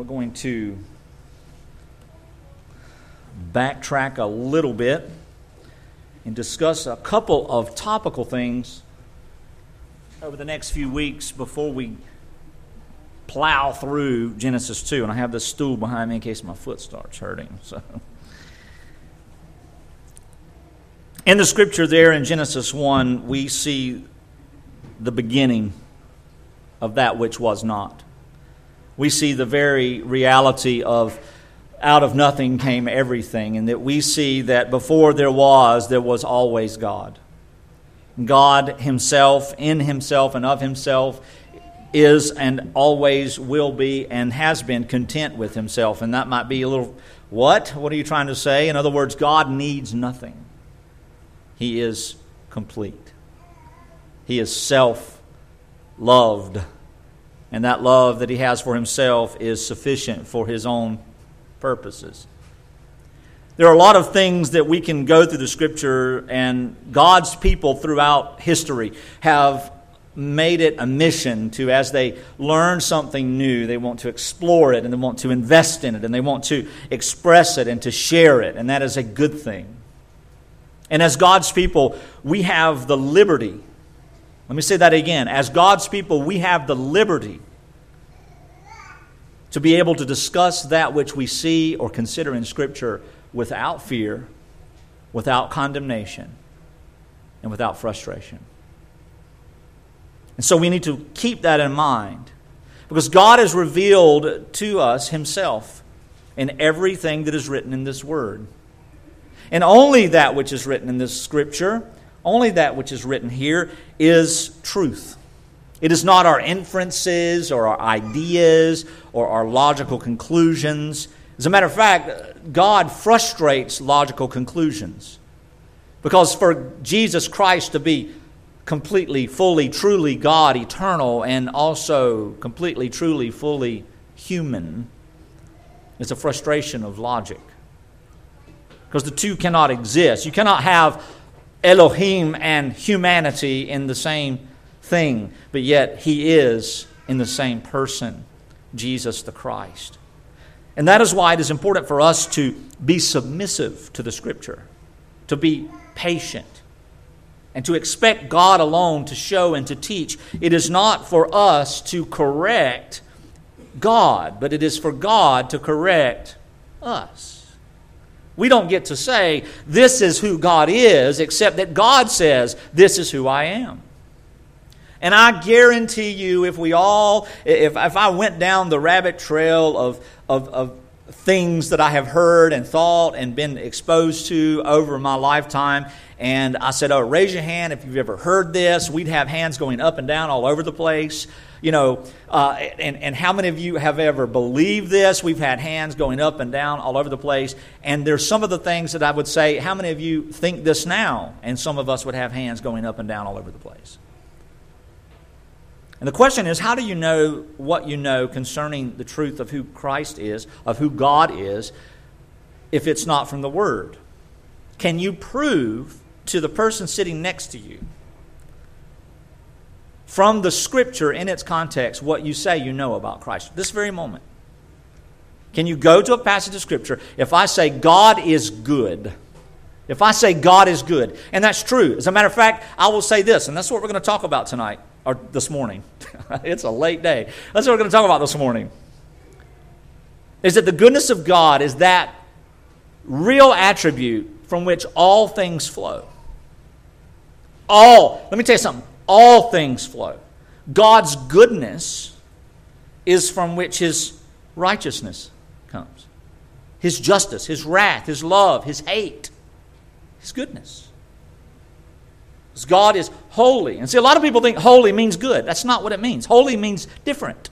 we're going to backtrack a little bit and discuss a couple of topical things over the next few weeks before we plow through Genesis 2. And I have this stool behind me in case my foot starts hurting. So. In the scripture there in Genesis 1, we see the beginning of that which was not. We see the very reality of out of nothing came everything, and that we see that before there was, there was always God. God Himself, in Himself and of Himself, is and always will be and has been content with Himself. And that might be a little, what? What are you trying to say? In other words, God needs nothing, He is complete. He is self loved. And that love that He has for Himself is sufficient for His own purposes. There are a lot of things that we can go through the scripture, and God's people throughout history have made it a mission to, as they learn something new, they want to explore it and they want to invest in it and they want to express it and to share it, and that is a good thing. And as God's people, we have the liberty. Let me say that again. As God's people, we have the liberty to be able to discuss that which we see or consider in Scripture without fear, without condemnation, and without frustration. And so we need to keep that in mind because God has revealed to us Himself in everything that is written in this Word. And only that which is written in this Scripture, only that which is written here, is truth. It is not our inferences or our ideas or our logical conclusions. As a matter of fact, God frustrates logical conclusions. Because for Jesus Christ to be completely, fully, truly God, eternal, and also completely, truly, fully human, is a frustration of logic. Because the two cannot exist. You cannot have Elohim and humanity in the same thing, but yet he is in the same person, Jesus the Christ. And that is why it is important for us to be submissive to the Scripture, to be patient, and to expect God alone to show and to teach. It is not for us to correct God, but it is for God to correct us. We don't get to say, This is who God is, except that God says, This is who I am. And I guarantee you, if we all, if, if I went down the rabbit trail of, of, of things that I have heard and thought and been exposed to over my lifetime, and I said, Oh, raise your hand if you've ever heard this, we'd have hands going up and down all over the place. You know, uh, and, and how many of you have ever believed this? We've had hands going up and down all over the place. And there's some of the things that I would say, how many of you think this now? And some of us would have hands going up and down all over the place. And the question is how do you know what you know concerning the truth of who Christ is, of who God is, if it's not from the Word? Can you prove to the person sitting next to you from the Scripture in its context what you say you know about Christ? This very moment. Can you go to a passage of Scripture? If I say God is good, if I say God is good, and that's true. As a matter of fact, I will say this, and that's what we're going to talk about tonight or this morning. it's a late day. That's what we're going to talk about this morning. Is that the goodness of God is that real attribute from which all things flow. All, let me tell you something, all things flow. God's goodness is from which his righteousness comes. His justice, his wrath, his love, his hate, his goodness. God is holy. And see, a lot of people think holy means good. That's not what it means. Holy means different.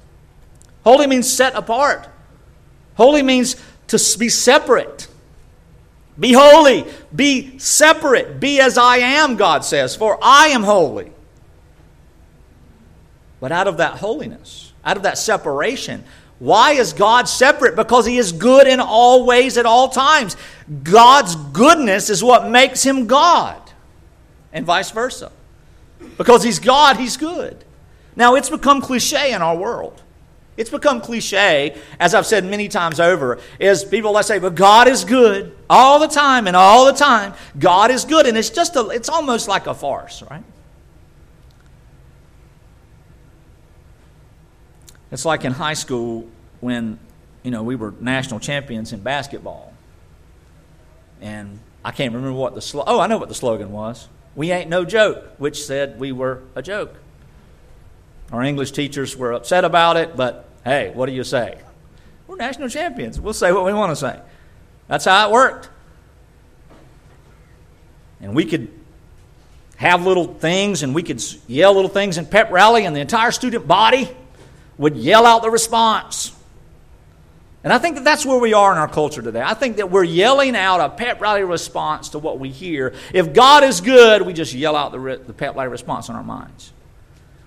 Holy means set apart. Holy means to be separate. Be holy. Be separate. Be as I am, God says, for I am holy. But out of that holiness, out of that separation, why is God separate? Because He is good in all ways at all times. God's goodness is what makes Him God and vice versa. Because he's God, he's good. Now, it's become cliche in our world. It's become cliche, as I've said many times over, is people that say, but God is good all the time and all the time. God is good. And it's just a, it's almost like a farce, right? It's like in high school when, you know, we were national champions in basketball. And I can't remember what the oh, I know what the slogan was. We ain't no joke, which said we were a joke. Our English teachers were upset about it, but hey, what do you say? We're national champions. We'll say what we want to say. That's how it worked. And we could have little things and we could yell little things in pep rally, and the entire student body would yell out the response. And I think that that's where we are in our culture today. I think that we're yelling out a pep rally response to what we hear. If God is good, we just yell out the, the pep rally response in our minds.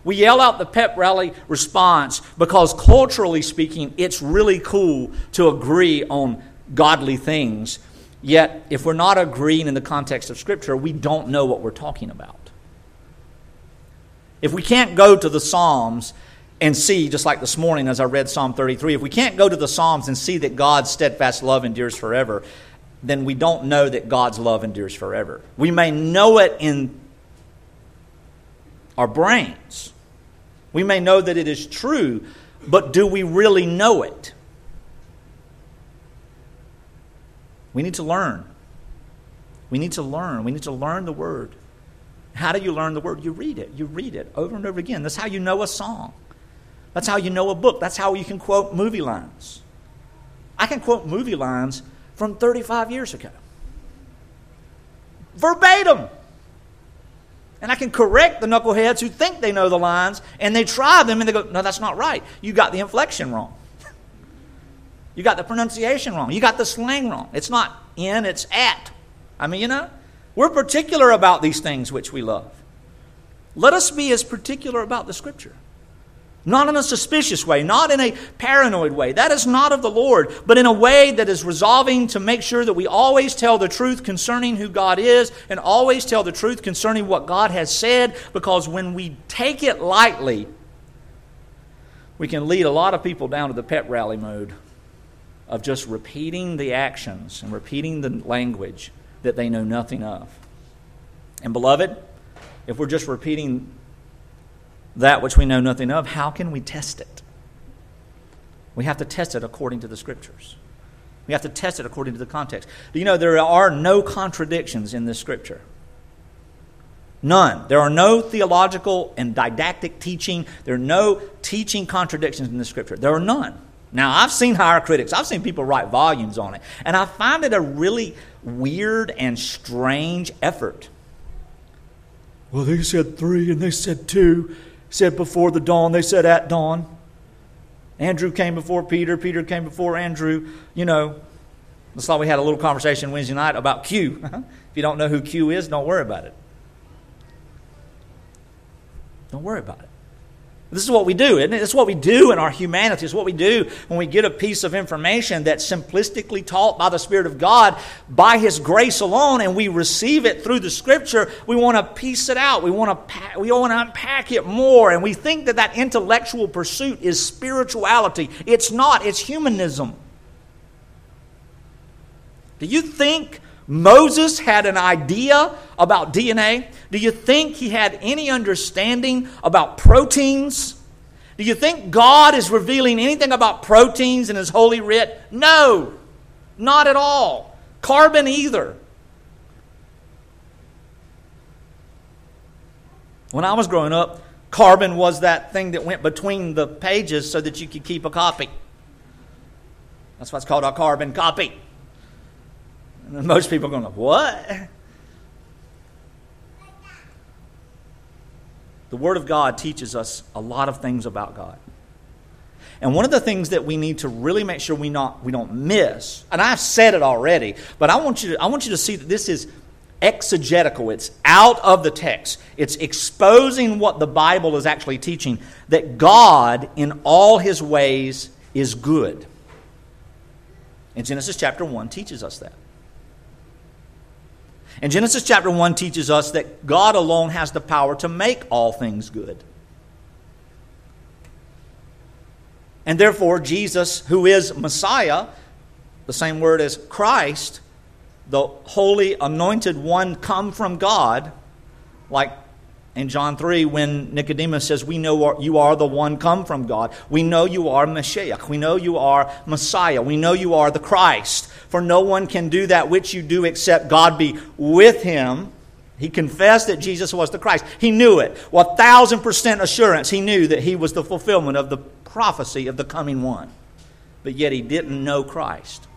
We yell out the pep rally response because, culturally speaking, it's really cool to agree on godly things. Yet, if we're not agreeing in the context of Scripture, we don't know what we're talking about. If we can't go to the Psalms and see, just like this morning as I read Psalm 33, if we can't go to the Psalms and see that God's steadfast love endures forever, then we don't know that God's love endures forever. We may know it in our brains. We may know that it is true, but do we really know it? We need to learn. We need to learn. We need to learn the Word. How do you learn the Word? You read it. You read it over and over again. That's how you know a song. That's how you know a book. That's how you can quote movie lines. I can quote movie lines from 35 years ago. Verbatim. And I can correct the knuckleheads who think they know the lines and they try them and they go, no, that's not right. You got the inflection wrong. you got the pronunciation wrong. You got the slang wrong. It's not in, it's at. I mean, you know, we're particular about these things which we love. Let us be as particular about the Scripture. Not in a suspicious way, not in a paranoid way. That is not of the Lord, but in a way that is resolving to make sure that we always tell the truth concerning who God is and always tell the truth concerning what God has said, because when we take it lightly, we can lead a lot of people down to the pet rally mode of just repeating the actions and repeating the language that they know nothing of. And, beloved, if we're just repeating that which we know nothing of, how can we test it? We have to test it according to the scriptures. We have to test it according to the context. Do you know there are no contradictions in this scripture? None. There are no theological and didactic teaching. There are no teaching contradictions in the scripture. There are none. Now, I've seen higher critics, I've seen people write volumes on it, and I find it a really weird and strange effort. Well, they said three and they said two said before the dawn, they said at dawn. Andrew came before Peter, Peter came before Andrew. You know, it's like we had a little conversation Wednesday night about Q. if you don't know who Q is, don't worry about it. Don't worry about it. This is what we do, isn't it? It's what we do in our humanity. It's what we do when we get a piece of information that's simplistically taught by the Spirit of God by His grace alone, and we receive it through the Scripture. We want to piece it out. We want to we want to unpack it more, and we think that that intellectual pursuit is spirituality. It's not. It's humanism. Do you think Moses had an idea about DNA? Do you think he had any understanding about proteins? Do you think God is revealing anything about proteins in his holy writ? No, not at all. Carbon either. When I was growing up, carbon was that thing that went between the pages so that you could keep a copy. That's what's called a carbon copy. Most people are going, to, What? The Word of God teaches us a lot of things about God. And one of the things that we need to really make sure we not we don't miss, and I've said it already, but I want you to I want you to see that this is exegetical. It's out of the text. It's exposing what the Bible is actually teaching that God in all his ways is good. And Genesis chapter 1 teaches us that. And Genesis chapter 1 teaches us that God alone has the power to make all things good. And therefore, Jesus, who is Messiah, the same word as Christ, the holy anointed one come from God, like in John 3 when Nicodemus says, We know you are the one come from God. We know you are Messiah. We know you are Messiah. We know you are the Christ. For no one can do that which you do except God be with him. He confessed that Jesus was the Christ. He knew it. Well, thousand percent assurance, he knew that he was the fulfillment of the prophecy of the coming one. But yet he didn't know Christ.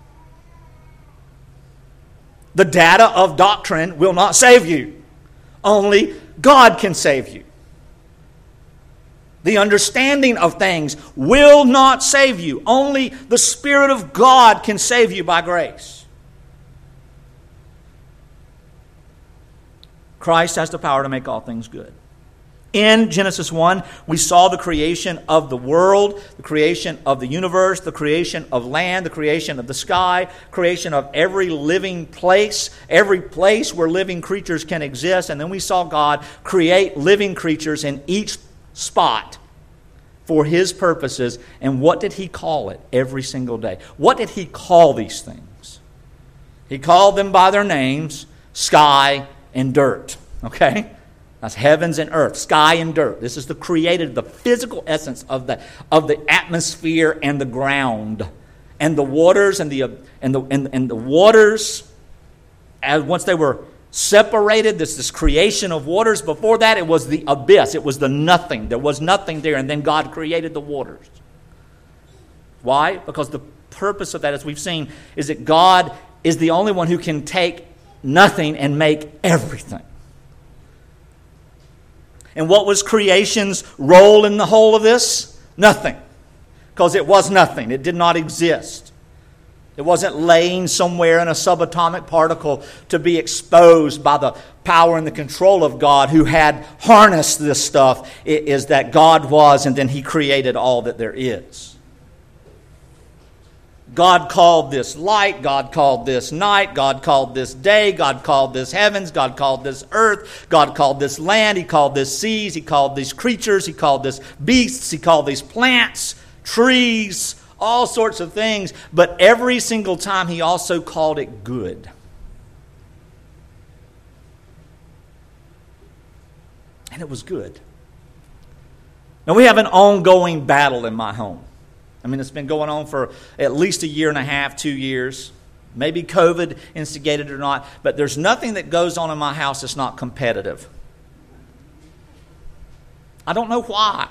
The data of doctrine will not save you. Only God can save you. The understanding of things will not save you. Only the Spirit of God can save you by grace. Christ has the power to make all things good. In Genesis 1, we saw the creation of the world, the creation of the universe, the creation of land, the creation of the sky, creation of every living place, every place where living creatures can exist. And then we saw God create living creatures in each spot for His purposes. And what did He call it every single day? What did He call these things? He called them by their names sky and dirt. Okay? That's heavens and earth, sky and dirt. This is the created, the physical essence of the, of the atmosphere and the ground. And the waters and the, and the, and, and the waters, as once they were separated, this, this creation of waters. Before that, it was the abyss, it was the nothing. There was nothing there, and then God created the waters. Why? Because the purpose of that, as we've seen, is that God is the only one who can take nothing and make everything. And what was creation's role in the whole of this? Nothing. Because it was nothing, it did not exist. It wasn't laying somewhere in a subatomic particle to be exposed by the power and the control of God who had harnessed this stuff. It is that God was, and then He created all that there is. God called this light, God called this night, God called this day, God called this heavens, God called this earth, God called this land, He called this seas, He called these creatures, He called this beasts, He called these plants, trees, all sorts of things. But every single time He also called it good. And it was good. Now we have an ongoing battle in my home. I mean, it's been going on for at least a year and a half, two years. Maybe COVID instigated or not, but there's nothing that goes on in my house that's not competitive. I don't know why.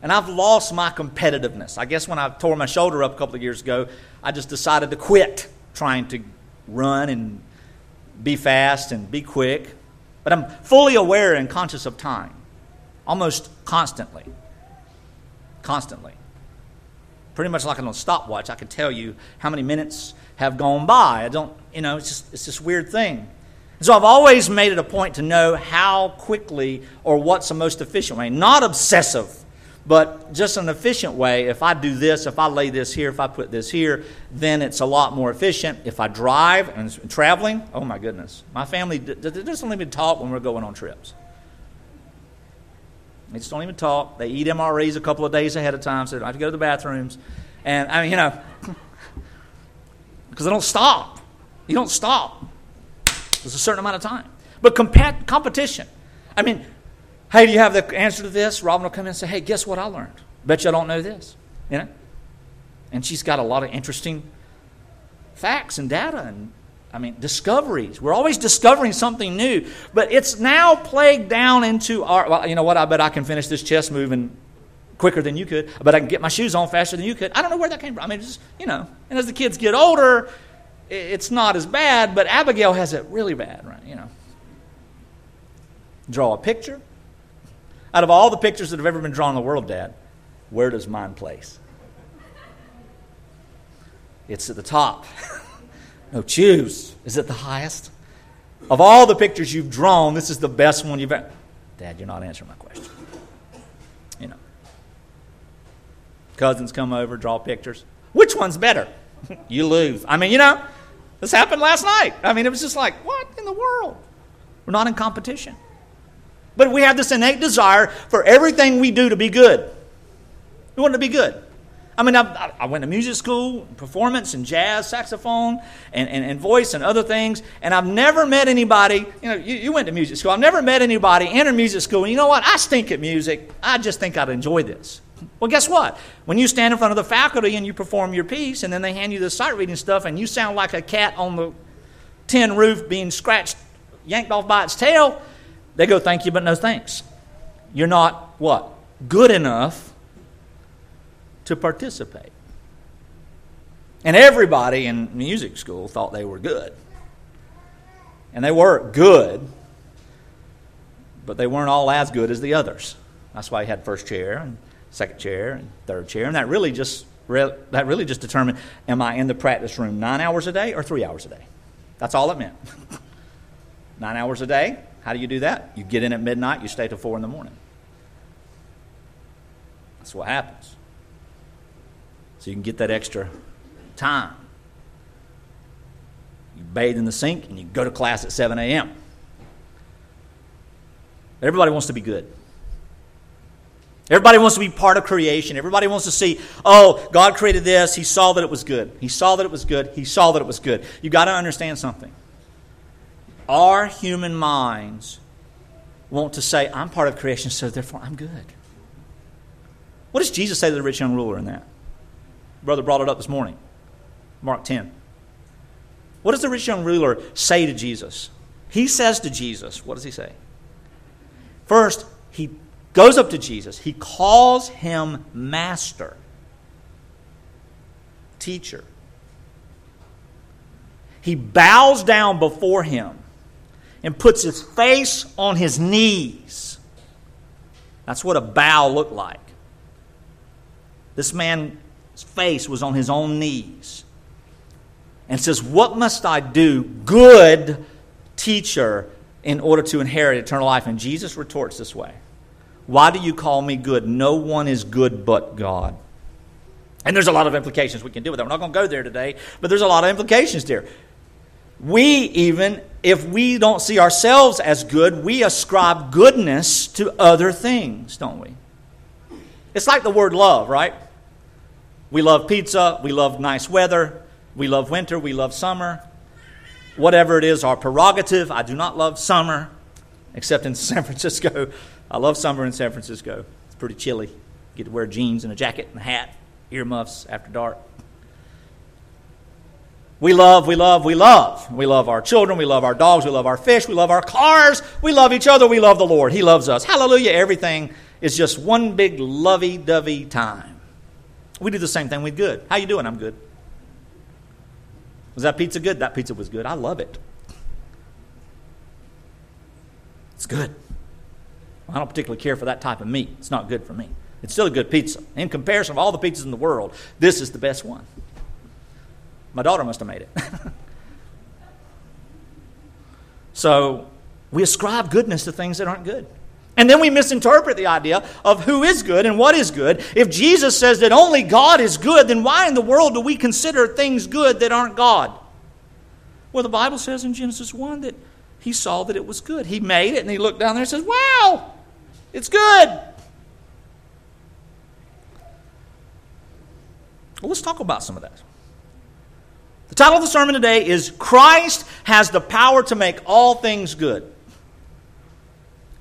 And I've lost my competitiveness. I guess when I tore my shoulder up a couple of years ago, I just decided to quit trying to run and be fast and be quick. But I'm fully aware and conscious of time, almost constantly. Constantly pretty much like on a stopwatch. I can tell you how many minutes have gone by. I don't, you know, it's just it's this weird thing. so I've always made it a point to know how quickly or what's the most efficient way. Not obsessive, but just an efficient way. If I do this, if I lay this here, if I put this here, then it's a lot more efficient. If I drive and traveling, oh my goodness. My family doesn't even talk when we're going on trips. They just don't even talk. They eat MREs a couple of days ahead of time, so they don't have to go to the bathrooms. And I mean, you know, because they don't stop. You don't stop. There's a certain amount of time. But comp- competition. I mean, hey, do you have the answer to this? Robin will come in and say, hey, guess what I learned? Bet you I don't know this. You know? And she's got a lot of interesting facts and data and I mean, discoveries. We're always discovering something new. But it's now plagued down into our. Well, you know what? I bet I can finish this chess move moving quicker than you could. I bet I can get my shoes on faster than you could. I don't know where that came from. I mean, just, you know. And as the kids get older, it's not as bad, but Abigail has it really bad, right? You know. Draw a picture. Out of all the pictures that have ever been drawn in the world, Dad, where does mine place? It's at the top. No, choose. Is it the highest? Of all the pictures you've drawn, this is the best one you've ever. Dad, you're not answering my question. You know. Cousins come over, draw pictures. Which one's better? you lose. I mean, you know, this happened last night. I mean, it was just like, what in the world? We're not in competition. But we have this innate desire for everything we do to be good. We want to be good. I mean, I, I, went to music school, performance and jazz, saxophone, and, and, and, voice and other things, and I've never met anybody. You know, you, you went to music school. I've never met anybody enter music school, and you know what? I stink at music. I just think I'd enjoy this. Well, guess what? When you stand in front of the faculty and you perform your piece, and then they hand you the sight reading stuff, and you sound like a cat on the tin roof being scratched, yanked off by its tail, they go, Thank you, but no thanks. You're not what? Good enough to participate. And everybody in music school thought they were good. And they were good, but they weren't all as good as the others. That's why he had first chair and second chair and third chair. And that really just that really just determined am I in the practice room nine hours a day or three hours a day? That's all it meant. nine hours a day. How do you do that? You get in at midnight, you stay till four in the morning. That's what happens so you can get that extra time. You bathe in the sink and you go to class at 7 a.m. Everybody wants to be good. Everybody wants to be part of creation. Everybody wants to see, oh, God created this. He saw that it was good. He saw that it was good. He saw that it was good. You've got to understand something. Our human minds want to say, I'm part of creation, so therefore I'm good. What does Jesus say to the rich young ruler in that? Brother brought it up this morning. Mark 10. What does the rich young ruler say to Jesus? He says to Jesus, what does he say? First, he goes up to Jesus. He calls him master, teacher. He bows down before him and puts his face on his knees. That's what a bow looked like. This man face was on his own knees. And says, What must I do, good teacher, in order to inherit eternal life? And Jesus retorts this way Why do you call me good? No one is good but God. And there's a lot of implications we can do with that. We're not going to go there today, but there's a lot of implications there. We even, if we don't see ourselves as good, we ascribe goodness to other things, don't we? It's like the word love, right? We love pizza. We love nice weather. We love winter. We love summer. Whatever it is, our prerogative. I do not love summer, except in San Francisco. I love summer in San Francisco. It's pretty chilly. You get to wear jeans and a jacket and a hat, earmuffs after dark. We love, we love, we love. We love our children, we love our dogs, we love our fish, we love our cars, we love each other, we love the Lord. He loves us. Hallelujah. Everything is just one big lovey-dovey time. We do the same thing with good. How you doing? I'm good. Was that pizza good? That pizza was good. I love it. It's good. I don't particularly care for that type of meat. It's not good for me. It's still a good pizza. In comparison of all the pizzas in the world, this is the best one. My daughter must have made it. so we ascribe goodness to things that aren't good. And then we misinterpret the idea of who is good and what is good. If Jesus says that only God is good, then why in the world do we consider things good that aren't God? Well, the Bible says in Genesis 1 that he saw that it was good. He made it and he looked down there and says, Wow, it's good. Well, let's talk about some of that. The title of the sermon today is Christ has the power to make all things good.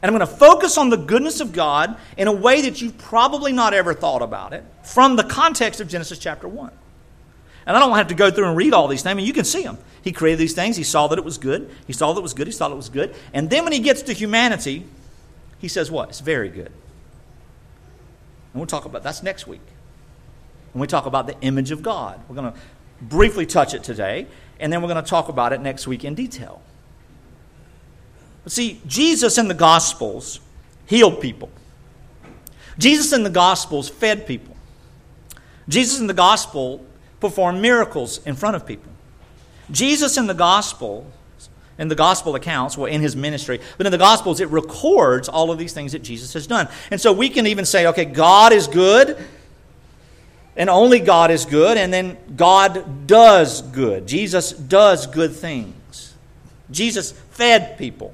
And I'm going to focus on the goodness of God in a way that you've probably not ever thought about it from the context of Genesis chapter 1. And I don't have to go through and read all these things. I mean, you can see them. He created these things. He saw that it was good. He saw that it was good. He thought it was good. And then when he gets to humanity, he says what? It's very good. And we'll talk about that's next week. When we talk about the image of God, we're going to briefly touch it today, and then we're going to talk about it next week in detail. See, Jesus in the Gospels healed people. Jesus in the Gospels fed people. Jesus in the Gospel performed miracles in front of people. Jesus in the Gospel, in the Gospel accounts, well, in his ministry, but in the Gospels, it records all of these things that Jesus has done. And so we can even say, okay, God is good, and only God is good, and then God does good. Jesus does good things. Jesus fed people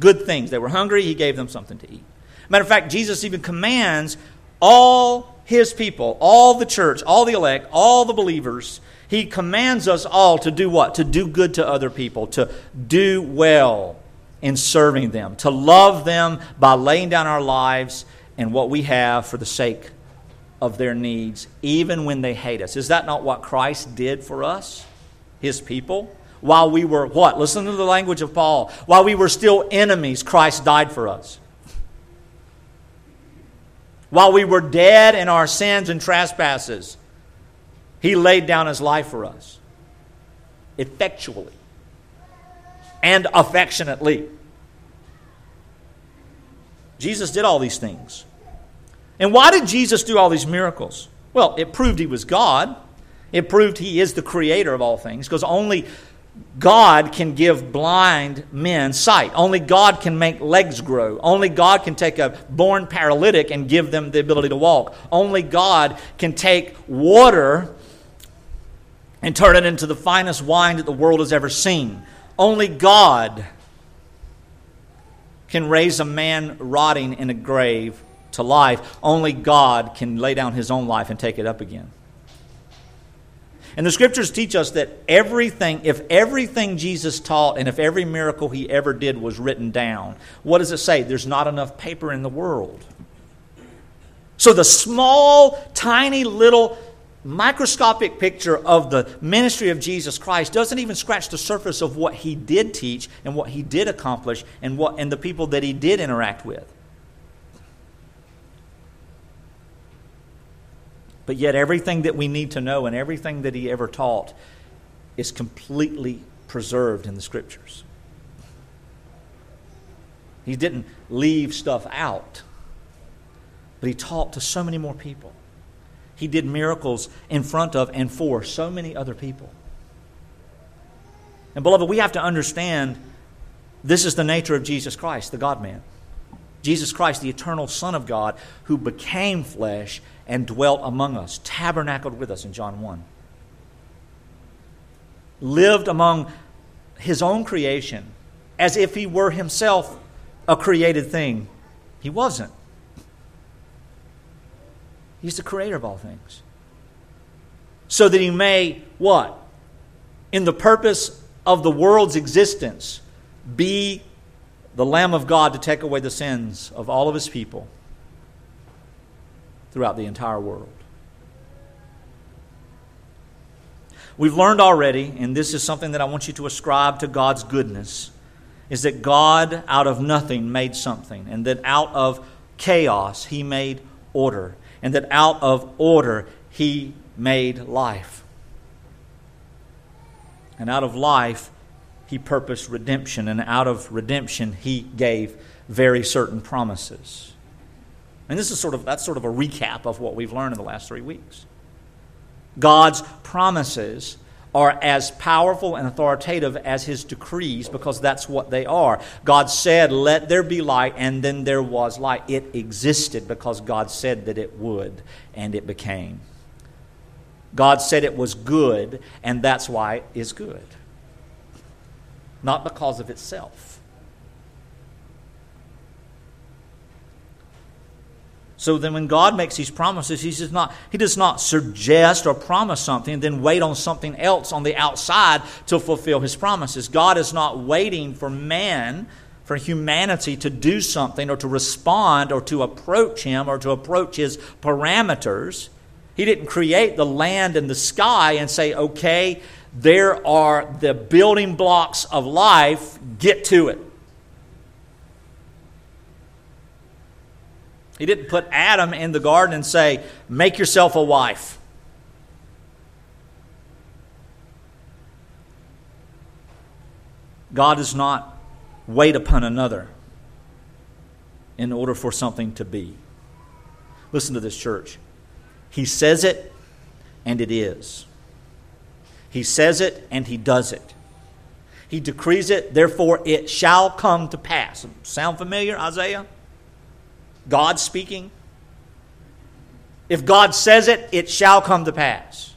good things. They were hungry, he gave them something to eat. Matter of fact, Jesus even commands all his people, all the church, all the elect, all the believers, he commands us all to do what? To do good to other people, to do well in serving them, to love them by laying down our lives and what we have for the sake of their needs, even when they hate us. Is that not what Christ did for us, his people? While we were what? Listen to the language of Paul. While we were still enemies, Christ died for us. While we were dead in our sins and trespasses, he laid down his life for us effectually and affectionately. Jesus did all these things. And why did Jesus do all these miracles? Well, it proved he was God. It proved he is the creator of all things because only God can give blind men sight. Only God can make legs grow. Only God can take a born paralytic and give them the ability to walk. Only God can take water and turn it into the finest wine that the world has ever seen. Only God can raise a man rotting in a grave to life. Only God can lay down his own life and take it up again. And the scriptures teach us that everything, if everything Jesus taught and if every miracle he ever did was written down, what does it say? There's not enough paper in the world. So the small, tiny little microscopic picture of the ministry of Jesus Christ doesn't even scratch the surface of what he did teach and what he did accomplish and what and the people that he did interact with. But yet, everything that we need to know and everything that he ever taught is completely preserved in the scriptures. He didn't leave stuff out, but he taught to so many more people. He did miracles in front of and for so many other people. And, beloved, we have to understand this is the nature of Jesus Christ, the God man. Jesus Christ, the eternal Son of God, who became flesh and dwelt among us, tabernacled with us in John 1. Lived among his own creation as if he were himself a created thing. He wasn't. He's the creator of all things. So that he may, what? In the purpose of the world's existence, be the Lamb of God to take away the sins of all of his people throughout the entire world. We've learned already, and this is something that I want you to ascribe to God's goodness, is that God out of nothing made something, and that out of chaos he made order, and that out of order he made life. And out of life he purposed redemption, and out of redemption he gave very certain promises. And this is sort of that's sort of a recap of what we've learned in the last three weeks. God's promises are as powerful and authoritative as his decrees because that's what they are. God said, Let there be light, and then there was light. It existed because God said that it would, and it became. God said it was good, and that's why it is good, not because of itself. So then when God makes these promises, he does not, he does not suggest or promise something and then wait on something else on the outside to fulfill his promises. God is not waiting for man, for humanity to do something or to respond or to approach him or to approach his parameters. He didn't create the land and the sky and say, okay, there are the building blocks of life, get to it. He didn't put Adam in the garden and say, Make yourself a wife. God does not wait upon another in order for something to be. Listen to this, church. He says it, and it is. He says it, and he does it. He decrees it, therefore it shall come to pass. Sound familiar, Isaiah? God speaking. If God says it, it shall come to pass.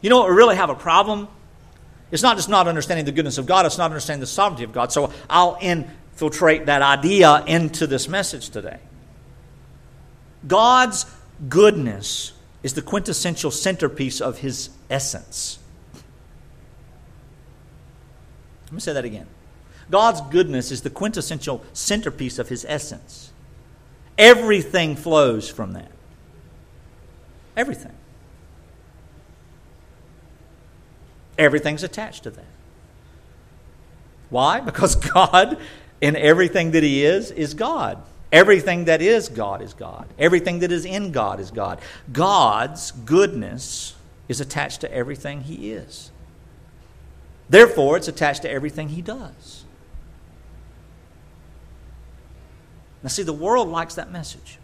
You know what we really have a problem? It's not just not understanding the goodness of God, it's not understanding the sovereignty of God. So I'll infiltrate that idea into this message today. God's goodness is the quintessential centerpiece of his essence. Let me say that again. God's goodness is the quintessential centerpiece of his essence. Everything flows from that. Everything. Everything's attached to that. Why? Because God, in everything that He is, is God. Everything that is God is God. Everything that is in God is God. God's goodness is attached to everything He is. Therefore, it's attached to everything He does. Now, see, the world likes that message.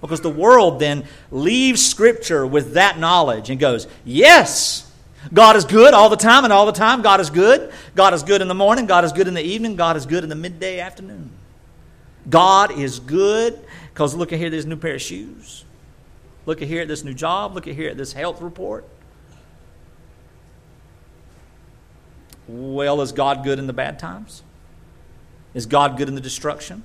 Because the world then leaves Scripture with that knowledge and goes, Yes, God is good all the time and all the time. God is good. God is good in the morning. God is good in the evening. God is good in the midday afternoon. God is good because look at here, this new pair of shoes. Look at here at this new job. Look at here at this health report. Well, is God good in the bad times? Is God good in the destruction?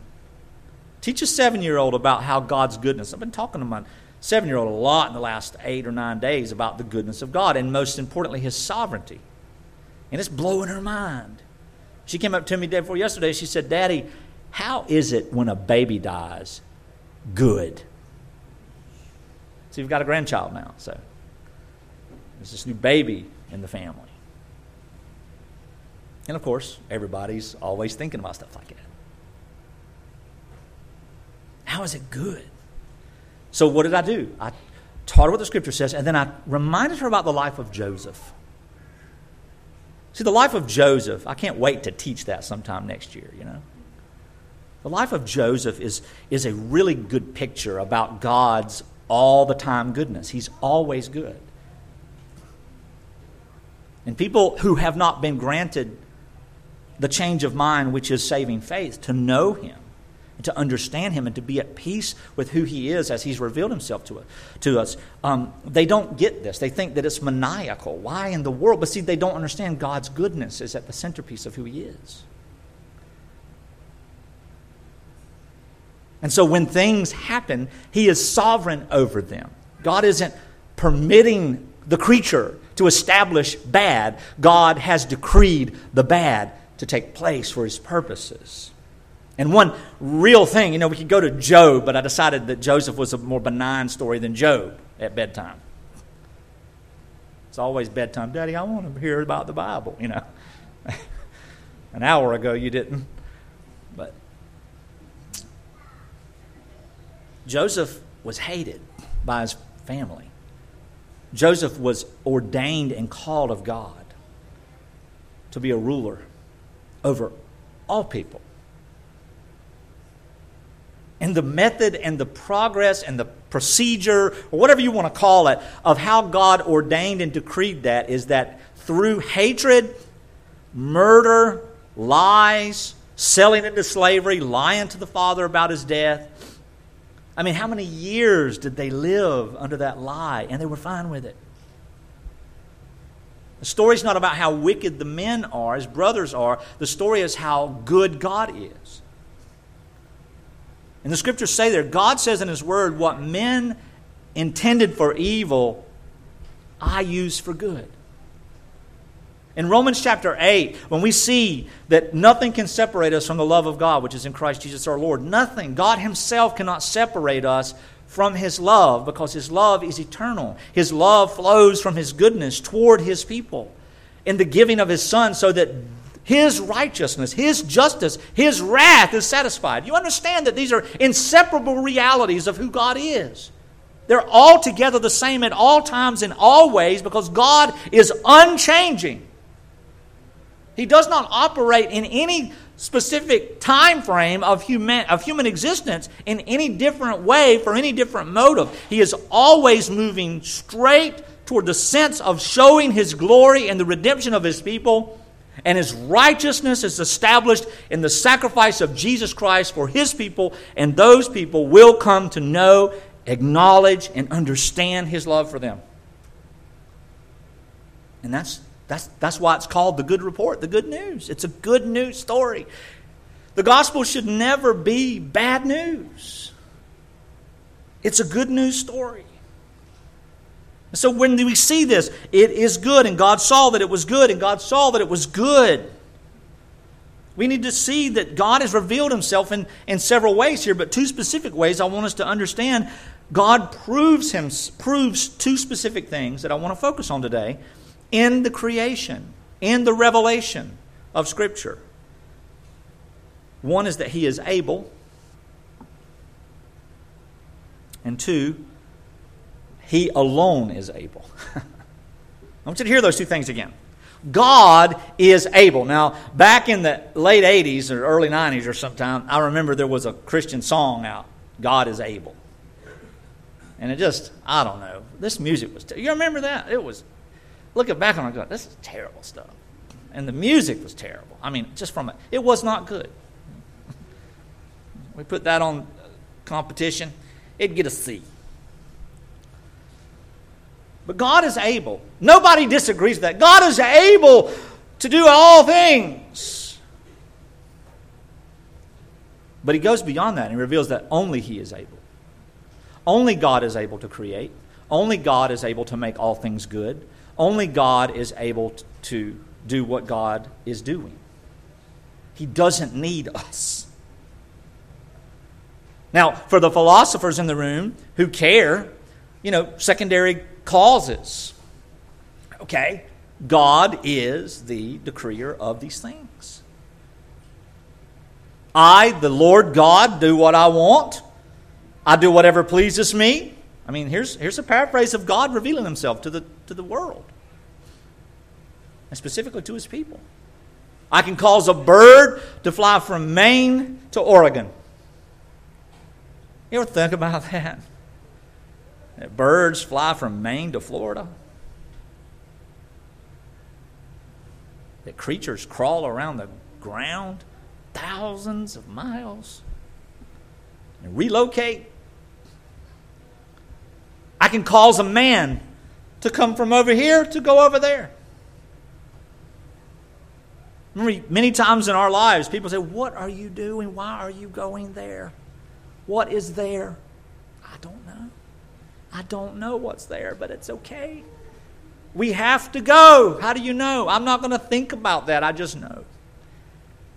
Teach a seven year old about how God's goodness. I've been talking to my seven year old a lot in the last eight or nine days about the goodness of God and most importantly, His sovereignty. And it's blowing her mind. She came up to me day before yesterday. She said, Daddy, how is it when a baby dies good? So you've got a grandchild now, so there's this new baby in the family. And of course, everybody's always thinking about stuff like that. How is it good? So what did I do? I taught her what the scripture says, and then I reminded her about the life of Joseph. See, the life of Joseph, I can't wait to teach that sometime next year, you know. The life of Joseph is, is a really good picture about God's all the time goodness. He's always good. And people who have not been granted the change of mind, which is saving faith, to know Him to understand Him and to be at peace with who He is as He's revealed Himself to, to us, um, they don't get this. They think that it's maniacal. Why in the world? But see, they don't understand God's goodness is at the centerpiece of who He is. And so when things happen, He is sovereign over them. God isn't permitting the creature to establish bad, God has decreed the bad to take place for His purposes. And one real thing, you know, we could go to Job, but I decided that Joseph was a more benign story than Job at bedtime. It's always bedtime. Daddy, I want to hear about the Bible, you know. An hour ago you didn't. But Joseph was hated by his family. Joseph was ordained and called of God to be a ruler over all people and the method and the progress and the procedure, or whatever you want to call it, of how God ordained and decreed that is that through hatred, murder, lies, selling into slavery, lying to the father about his death. I mean, how many years did they live under that lie? And they were fine with it. The story's not about how wicked the men are, his brothers are. The story is how good God is. And the scriptures say there, God says in His Word, what men intended for evil, I use for good. In Romans chapter 8, when we see that nothing can separate us from the love of God, which is in Christ Jesus our Lord, nothing, God Himself cannot separate us from His love because His love is eternal. His love flows from His goodness toward His people in the giving of His Son so that his righteousness, His justice, His wrath is satisfied. You understand that these are inseparable realities of who God is. They're all together the same at all times in all ways because God is unchanging. He does not operate in any specific time frame of human, of human existence in any different way for any different motive. He is always moving straight toward the sense of showing His glory and the redemption of His people and his righteousness is established in the sacrifice of Jesus Christ for his people, and those people will come to know, acknowledge, and understand his love for them. And that's, that's, that's why it's called the good report, the good news. It's a good news story. The gospel should never be bad news. It's a good news story. So when we see this, it is good, and God saw that it was good, and God saw that it was good. We need to see that God has revealed himself in, in several ways here, but two specific ways I want us to understand. God proves, him, proves two specific things that I want to focus on today in the creation, in the revelation of Scripture. One is that he is able, and two, he alone is able. I want you to hear those two things again. God is able. Now, back in the late 80s or early 90s or sometime, I remember there was a Christian song out, God is able. And it just, I don't know. This music was, you remember that? It was, looking back on it, going, this is terrible stuff. And the music was terrible. I mean, just from it, it was not good. we put that on competition, it'd get a C. But God is able. Nobody disagrees with that. God is able to do all things. But he goes beyond that and reveals that only he is able. Only God is able to create. Only God is able to make all things good. Only God is able to do what God is doing. He doesn't need us. Now, for the philosophers in the room who care, you know, secondary causes. Okay? God is the decreer of these things. I, the Lord God, do what I want. I do whatever pleases me. I mean, here's, here's a paraphrase of God revealing himself to the, to the world, and specifically to his people. I can cause a bird to fly from Maine to Oregon. You ever think about that? Birds fly from Maine to Florida, that creatures crawl around the ground thousands of miles and relocate. I can cause a man to come from over here to go over there. Remember, many times in our lives, people say, What are you doing? Why are you going there? What is there? I don't know. What's there, but it's okay. We have to go. How do you know? I'm not going to think about that. I just know.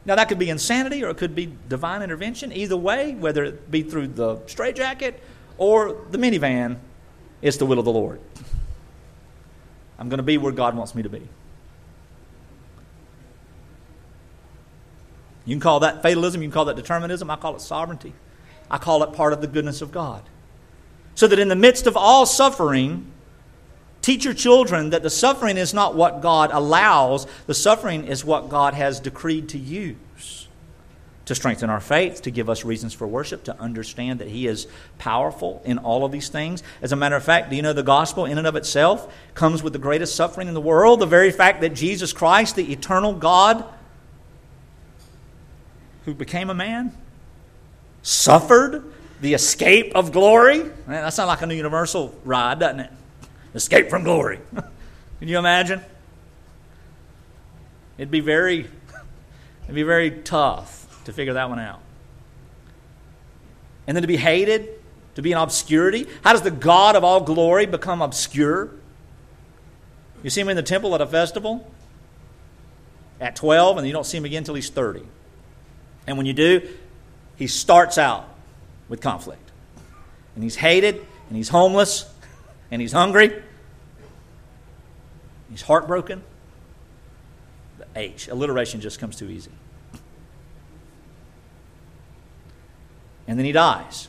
Now, that could be insanity or it could be divine intervention. Either way, whether it be through the straitjacket or the minivan, it's the will of the Lord. I'm going to be where God wants me to be. You can call that fatalism, you can call that determinism. I call it sovereignty. I call it part of the goodness of God so that in the midst of all suffering, teach your children that the suffering is not what God allows, the suffering is what God has decreed to use to strengthen our faith, to give us reasons for worship, to understand that He is powerful in all of these things. As a matter of fact, do you know the gospel in and of itself comes with the greatest suffering in the world? The very fact that Jesus Christ, the eternal God, who became a man, suffered the escape of glory. Man, that sounds like a new Universal ride, doesn't it? Escape from glory. Can you imagine? It'd be very, it'd be very tough to figure that one out. And then to be hated, to be in obscurity. How does the God of all glory become obscure? You see him in the temple at a festival at 12, and you don't see him again until he's 30. And when you do, he starts out with conflict. And he's hated, and he's homeless, and he's hungry, he's heartbroken. The H, alliteration just comes too easy. And then he dies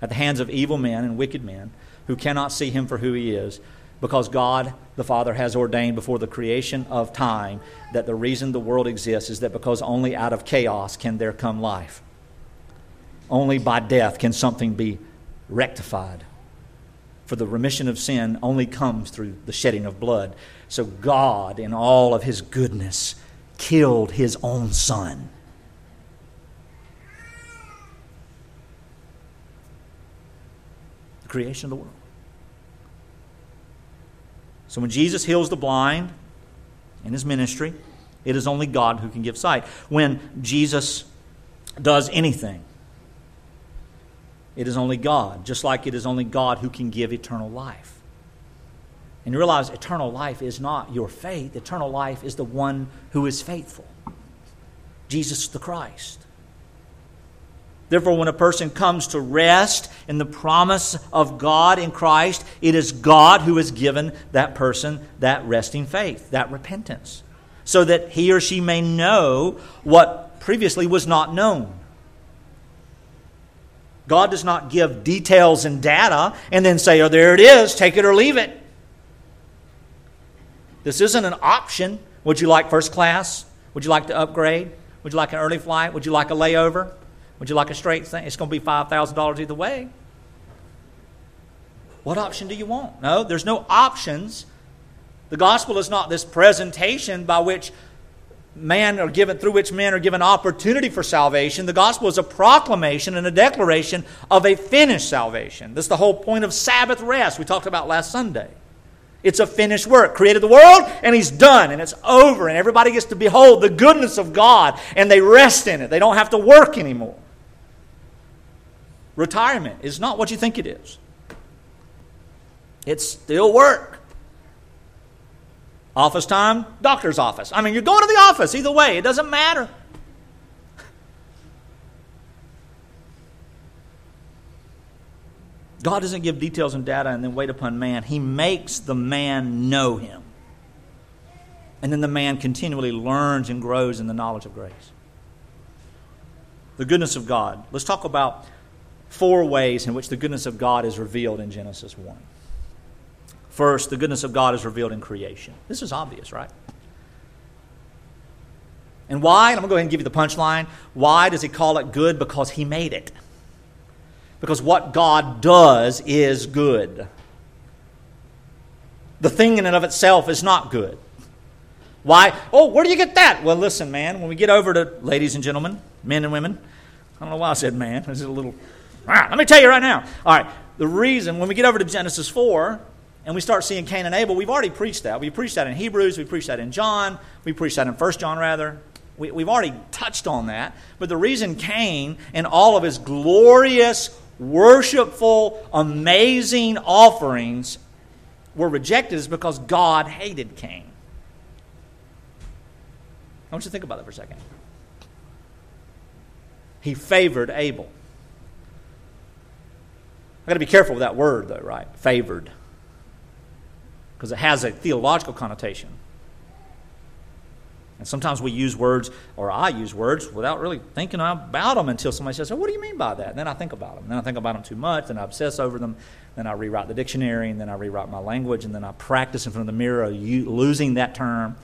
at the hands of evil men and wicked men who cannot see him for who he is because God the Father has ordained before the creation of time that the reason the world exists is that because only out of chaos can there come life. Only by death can something be rectified. For the remission of sin only comes through the shedding of blood. So God, in all of his goodness, killed his own son. The creation of the world. So when Jesus heals the blind in his ministry, it is only God who can give sight. When Jesus does anything, It is only God, just like it is only God who can give eternal life. And you realize eternal life is not your faith, eternal life is the one who is faithful Jesus the Christ. Therefore, when a person comes to rest in the promise of God in Christ, it is God who has given that person that resting faith, that repentance, so that he or she may know what previously was not known. God does not give details and data and then say, oh, there it is, take it or leave it. This isn't an option. Would you like first class? Would you like to upgrade? Would you like an early flight? Would you like a layover? Would you like a straight thing? It's going to be $5,000 either way. What option do you want? No, there's no options. The gospel is not this presentation by which man are given through which men are given opportunity for salvation. The gospel is a proclamation and a declaration of a finished salvation. That's the whole point of Sabbath rest we talked about last Sunday. It's a finished work. Created the world, and He's done, and it's over, and everybody gets to behold the goodness of God, and they rest in it. They don't have to work anymore. Retirement is not what you think it is, it's still work. Office time, doctor's office. I mean, you're going to the office either way, it doesn't matter. God doesn't give details and data and then wait upon man. He makes the man know him. And then the man continually learns and grows in the knowledge of grace. The goodness of God. Let's talk about four ways in which the goodness of God is revealed in Genesis 1. First, the goodness of God is revealed in creation. This is obvious, right? And why? I'm going to go ahead and give you the punchline. Why does he call it good? Because he made it. Because what God does is good. The thing in and of itself is not good. Why? Oh, where do you get that? Well, listen, man, when we get over to, ladies and gentlemen, men and women, I don't know why I said man. This is a little, ah, let me tell you right now. All right, the reason, when we get over to Genesis 4, and we start seeing Cain and Abel, we've already preached that. We preached that in Hebrews, we preached that in John, we preached that in 1 John, rather. We, we've already touched on that. But the reason Cain and all of his glorious worshipful, amazing offerings were rejected is because God hated Cain. I want you to think about that for a second. He favored Abel. I've got to be careful with that word, though, right? Favored. Because it has a theological connotation. And sometimes we use words, or I use words, without really thinking about them until somebody says, oh, What do you mean by that? And then I think about them. And then I think about them too much, and I obsess over them. Then I rewrite the dictionary, and then I rewrite my language, and then I practice in front of the mirror losing that term.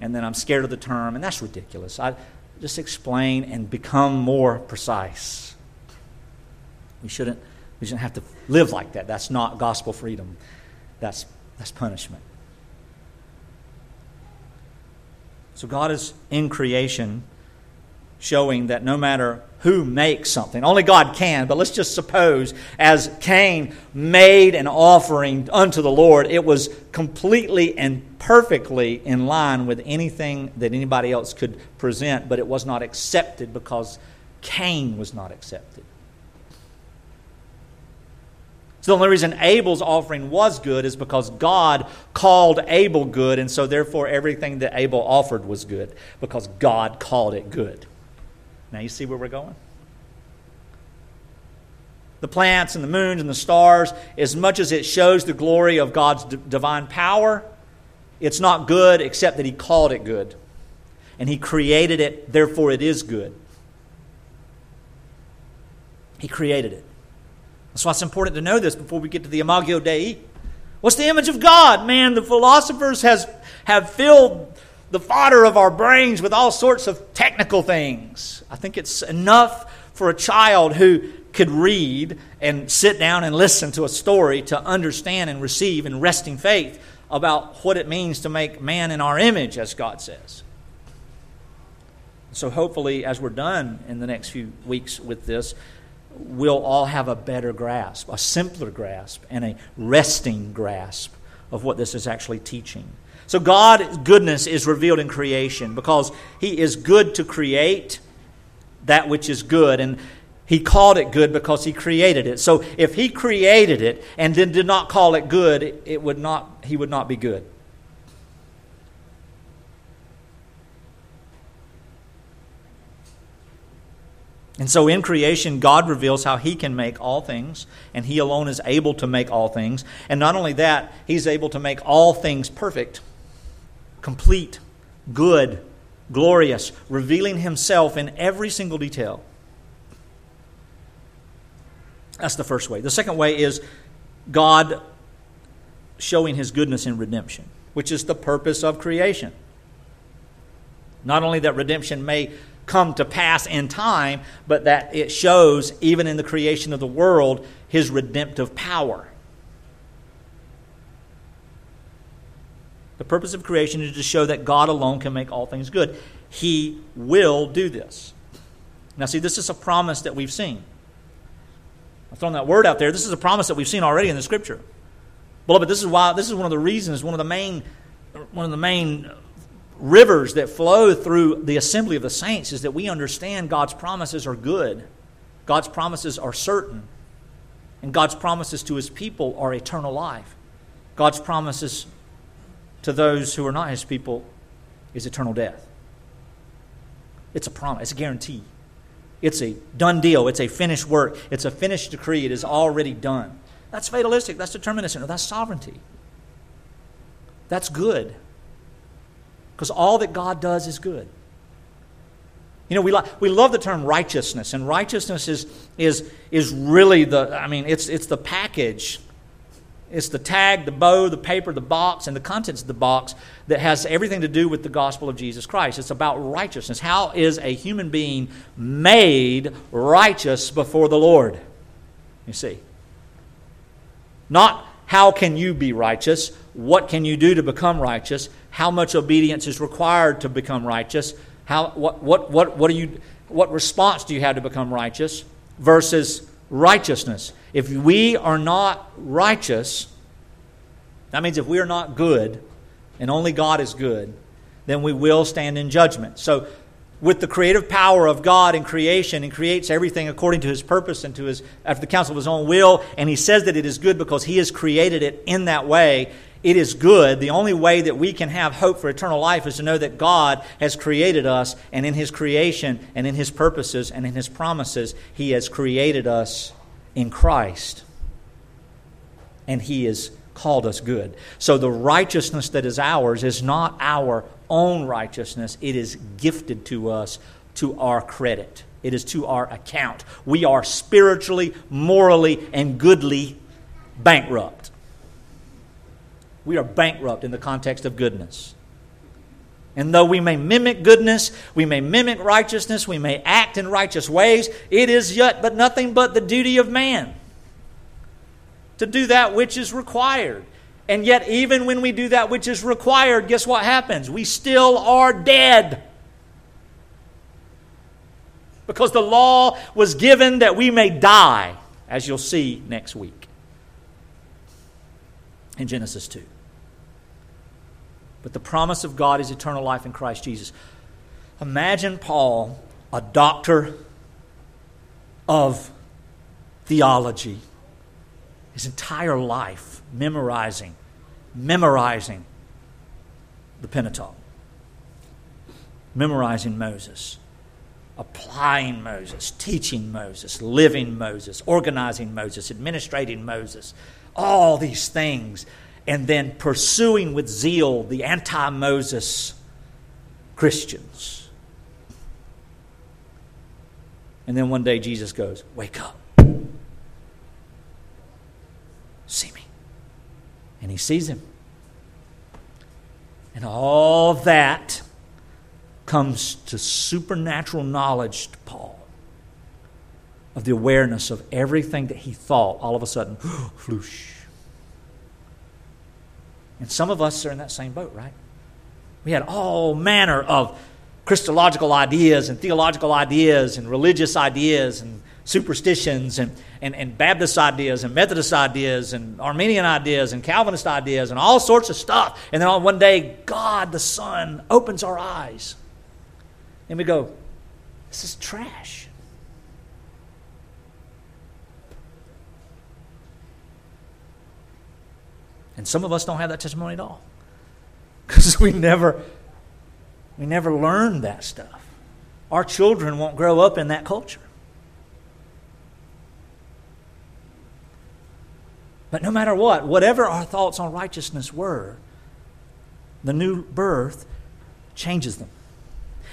And then I'm scared of the term, and that's ridiculous. I just explain and become more precise. We shouldn't, we shouldn't have to live like that. That's not gospel freedom, that's, that's punishment. So God is in creation showing that no matter who makes something, only God can, but let's just suppose as Cain made an offering unto the Lord, it was completely and perfectly in line with anything that anybody else could present, but it was not accepted because Cain was not accepted. So the only reason Abel's offering was good is because God called Abel good, and so therefore everything that Abel offered was good because God called it good. Now you see where we're going? The plants and the moons and the stars, as much as it shows the glory of God's d- divine power, it's not good except that He called it good. And He created it, therefore it is good. He created it. That's why it's important to know this before we get to the Imago Dei. What's the image of God? Man, the philosophers has, have filled the fodder of our brains with all sorts of technical things. I think it's enough for a child who could read and sit down and listen to a story to understand and receive in resting faith about what it means to make man in our image, as God says. So, hopefully, as we're done in the next few weeks with this, we'll all have a better grasp, a simpler grasp, and a resting grasp of what this is actually teaching. So, God's goodness is revealed in creation because He is good to create that which is good. And He called it good because he created it. So if he created it and then did not call it good, it would not, he would not be good. And so in creation, God reveals how He can make all things, and He alone is able to make all things. And not only that, He's able to make all things perfect, complete, good, glorious, revealing Himself in every single detail. That's the first way. The second way is God showing his goodness in redemption, which is the purpose of creation. Not only that redemption may come to pass in time, but that it shows, even in the creation of the world, his redemptive power. The purpose of creation is to show that God alone can make all things good. He will do this. Now, see, this is a promise that we've seen. I've thrown that word out there. This is a promise that we've seen already in the Scripture. Beloved, this is why this is one of the reasons, one of the main, one of the main rivers that flow through the assembly of the saints is that we understand God's promises are good. God's promises are certain. And God's promises to his people are eternal life. God's promises to those who are not his people is eternal death. It's a promise, it's a guarantee. It's a done deal. It's a finished work. It's a finished decree. It is already done. That's fatalistic. That's deterministic. That's sovereignty. That's good. Because all that God does is good. You know, we, like, we love the term righteousness, and righteousness is, is, is really the, I mean, it's, it's the package it's the tag, the bow, the paper, the box, and the contents of the box that has everything to do with the gospel of Jesus Christ. It's about righteousness. How is a human being made righteous before the Lord? You see. Not how can you be righteous? What can you do to become righteous? How much obedience is required to become righteous? How, what, what, what, what, are you, what response do you have to become righteous? Versus righteousness. If we are not righteous, that means if we are not good, and only God is good, then we will stand in judgment. So, with the creative power of God in creation, and creates everything according to His purpose and to His after the counsel of His own will, and He says that it is good because He has created it in that way. It is good. The only way that we can have hope for eternal life is to know that God has created us, and in His creation, and in His purposes, and in His promises, He has created us in Christ. And He has called us good. So the righteousness that is ours is not our own righteousness, it is gifted to us to our credit. It is to our account. We are spiritually, morally, and goodly bankrupt. We are bankrupt in the context of goodness. And though we may mimic goodness, we may mimic righteousness, we may act in righteous ways, it is yet but nothing but the duty of man to do that which is required. And yet, even when we do that which is required, guess what happens? We still are dead. Because the law was given that we may die, as you'll see next week in Genesis 2. But the promise of God is eternal life in Christ Jesus. Imagine Paul, a doctor of theology, his entire life memorizing, memorizing the Pentateuch, memorizing Moses, applying Moses, teaching Moses, living Moses, organizing Moses, administrating Moses, all these things and then pursuing with zeal the anti Moses Christians. And then one day Jesus goes, Wake up. See me. And he sees him. And all that comes to supernatural knowledge to Paul of the awareness of everything that he thought all of a sudden, floosh and some of us are in that same boat, right? We had all manner of Christological ideas and theological ideas and religious ideas and superstitions and, and, and Baptist ideas and Methodist ideas and Arminian ideas and Calvinist ideas and all sorts of stuff. And then on one day, God the Son opens our eyes. And we go, this is trash. And some of us don't have that testimony at all. Because we never we never learned that stuff. Our children won't grow up in that culture. But no matter what, whatever our thoughts on righteousness were, the new birth changes them.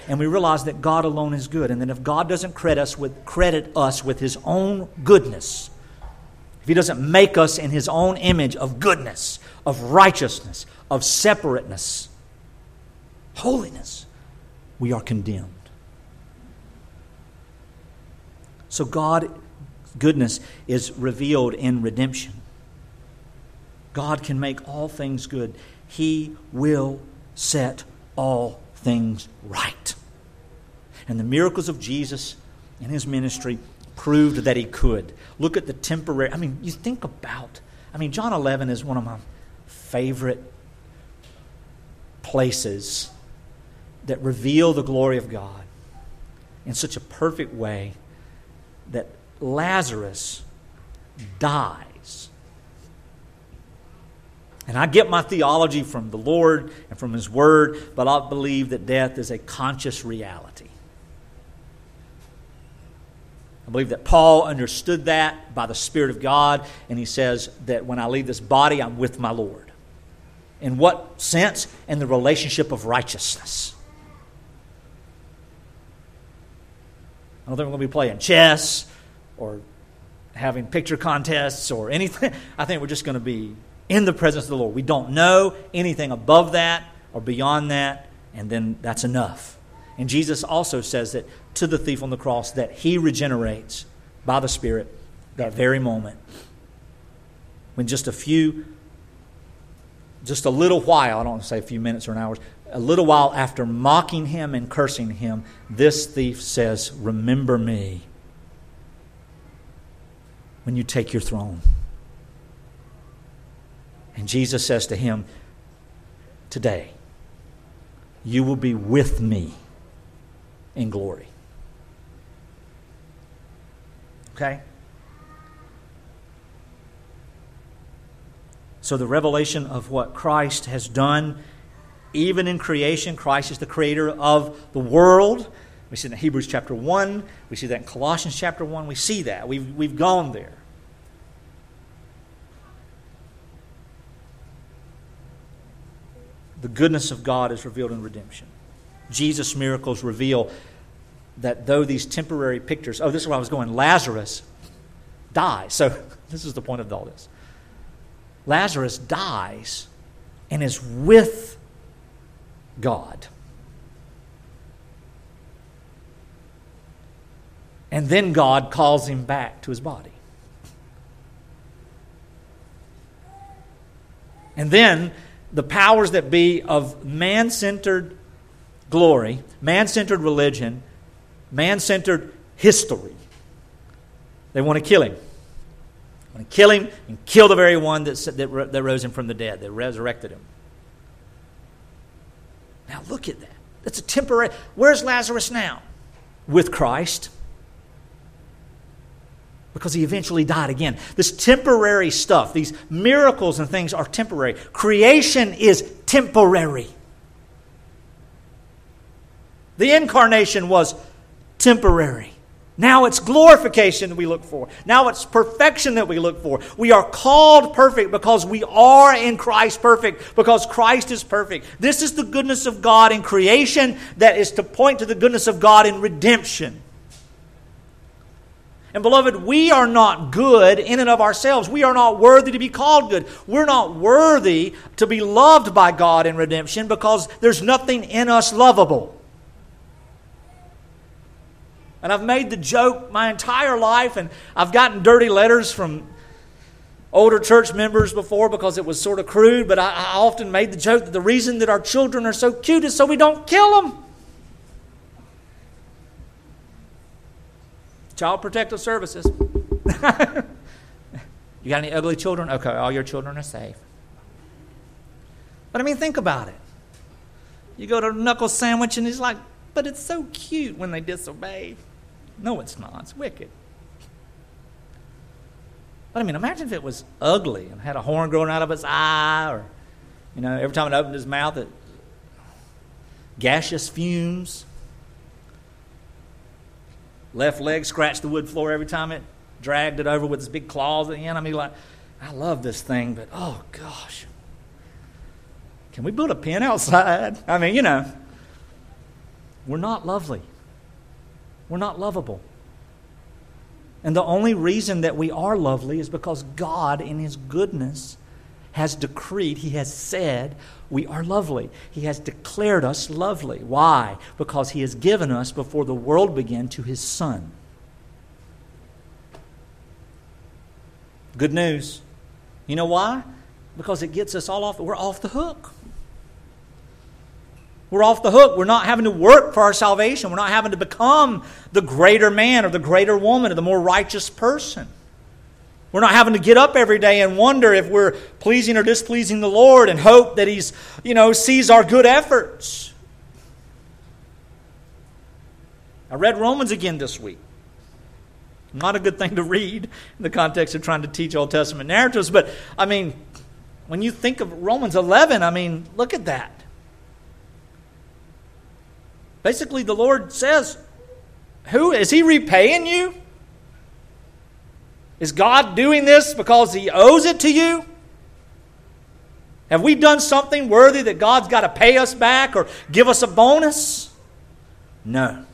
And we realize that God alone is good, and that if God doesn't credit us with, credit us with His own goodness, if He doesn't make us in His own image of goodness, of righteousness, of separateness, holiness, we are condemned. So God goodness is revealed in redemption. God can make all things good. He will set all things right. And the miracles of Jesus and his ministry proved that he could. Look at the temporary. I mean, you think about, I mean, John 11 is one of my favorite places that reveal the glory of God in such a perfect way that Lazarus dies and I get my theology from the Lord and from His Word, but I believe that death is a conscious reality. I believe that Paul understood that by the Spirit of God, and he says that when I leave this body, I'm with my Lord. In what sense? In the relationship of righteousness. I don't think we're going to be playing chess or having picture contests or anything. I think we're just going to be in the presence of the Lord. We don't know anything above that or beyond that, and then that's enough. And Jesus also says that to the thief on the cross that he regenerates by the Spirit that very moment. When just a few, just a little while, I don't want to say a few minutes or an hour, a little while after mocking him and cursing him, this thief says, Remember me when you take your throne. And Jesus says to him, Today, you will be with me in glory. Okay? So, the revelation of what Christ has done, even in creation, Christ is the creator of the world. We see that in Hebrews chapter 1. We see that in Colossians chapter 1. We see that. We've, we've gone there. the goodness of God is revealed in redemption. Jesus' miracles reveal that though these temporary pictures, oh, this is where I was going, Lazarus dies. So this is the point of all this. Lazarus dies and is with God. And then God calls him back to his body. And then the powers that be of man centered glory, man centered religion, man centered history. They want to kill him. They want to kill him and kill the very one that, that, that rose him from the dead, that resurrected him. Now look at that. That's a temporary. Where's Lazarus now? With Christ because he eventually died again. This temporary stuff, these miracles and things are temporary. Creation is temporary. The incarnation was temporary. Now it's glorification that we look for. Now it's perfection that we look for. We are called perfect because we are in Christ perfect, because Christ is perfect. This is the goodness of God in creation that is to point to the goodness of God in redemption. And beloved, we are not good in and of ourselves. We are not worthy to be called good. We're not worthy to be loved by God in redemption because there's nothing in us lovable. And I've made the joke my entire life, and I've gotten dirty letters from older church members before because it was sort of crude, but I, I often made the joke that the reason that our children are so cute is so we don't kill them. Child Protective Services. you got any ugly children? Okay, all your children are safe. But I mean, think about it. You go to Knuckle Sandwich and he's like, but it's so cute when they disobey. No, it's not. It's wicked. But I mean, imagine if it was ugly and had a horn growing out of its eye, or, you know, every time it opened its mouth, it gaseous fumes. Left leg scratched the wood floor every time it dragged it over with its big claws at the end. I mean, like, I love this thing, but oh gosh. Can we build a pen outside? I mean, you know, we're not lovely. We're not lovable. And the only reason that we are lovely is because God, in His goodness, has decreed, He has said, we are lovely. He has declared us lovely. Why? Because He has given us, before the world began, to His Son. Good news. You know why? Because it gets us all off, we're off the hook. We're off the hook. We're not having to work for our salvation. We're not having to become the greater man or the greater woman or the more righteous person. We're not having to get up every day and wonder if we're pleasing or displeasing the Lord and hope that He's, you know, sees our good efforts. I read Romans again this week. Not a good thing to read in the context of trying to teach Old Testament narratives, but I mean, when you think of Romans 11, I mean, look at that. Basically, the Lord says, Who is He repaying you? Is God doing this because He owes it to you? Have we done something worthy that God's got to pay us back or give us a bonus? No.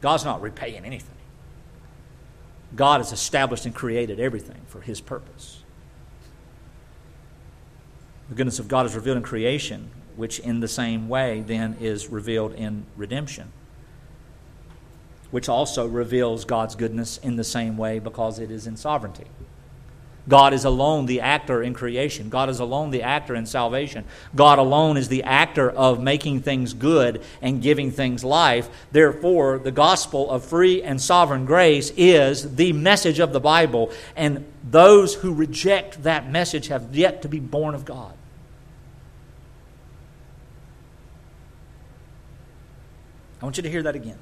God's not repaying anything. God has established and created everything for His purpose. The goodness of God is revealed in creation, which in the same way then is revealed in redemption, which also reveals God's goodness in the same way because it is in sovereignty. God is alone the actor in creation. God is alone the actor in salvation. God alone is the actor of making things good and giving things life. Therefore, the gospel of free and sovereign grace is the message of the Bible, and those who reject that message have yet to be born of God. I want you to hear that again.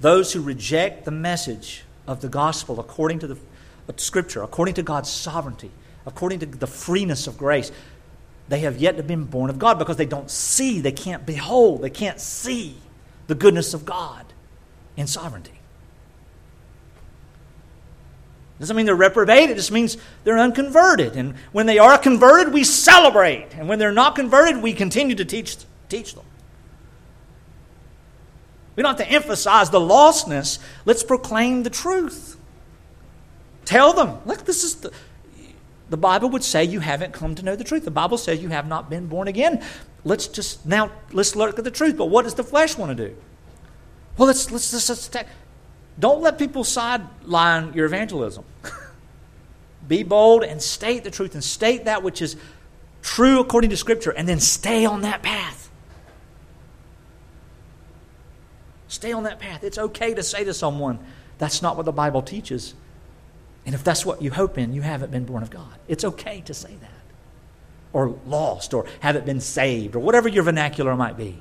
Those who reject the message of the gospel according to the Scripture, according to God's sovereignty, according to the freeness of grace, they have yet to be born of God because they don't see, they can't behold, they can't see the goodness of God in sovereignty. Doesn't mean they're reprobate, it just means they're unconverted. And when they are converted, we celebrate. And when they're not converted, we continue to teach, teach them. We don't have to emphasize the lostness. Let's proclaim the truth. Tell them, look, this is the, the Bible would say you haven't come to know the truth. The Bible says you have not been born again. Let's just now let's look at the truth. But what does the flesh want to do? Well, let's let's let's, let's don't let people sideline your evangelism. Be bold and state the truth and state that which is true according to Scripture, and then stay on that path. Stay on that path. It's okay to say to someone, that's not what the Bible teaches. And if that's what you hope in, you haven't been born of God. It's okay to say that. Or lost, or haven't been saved, or whatever your vernacular might be.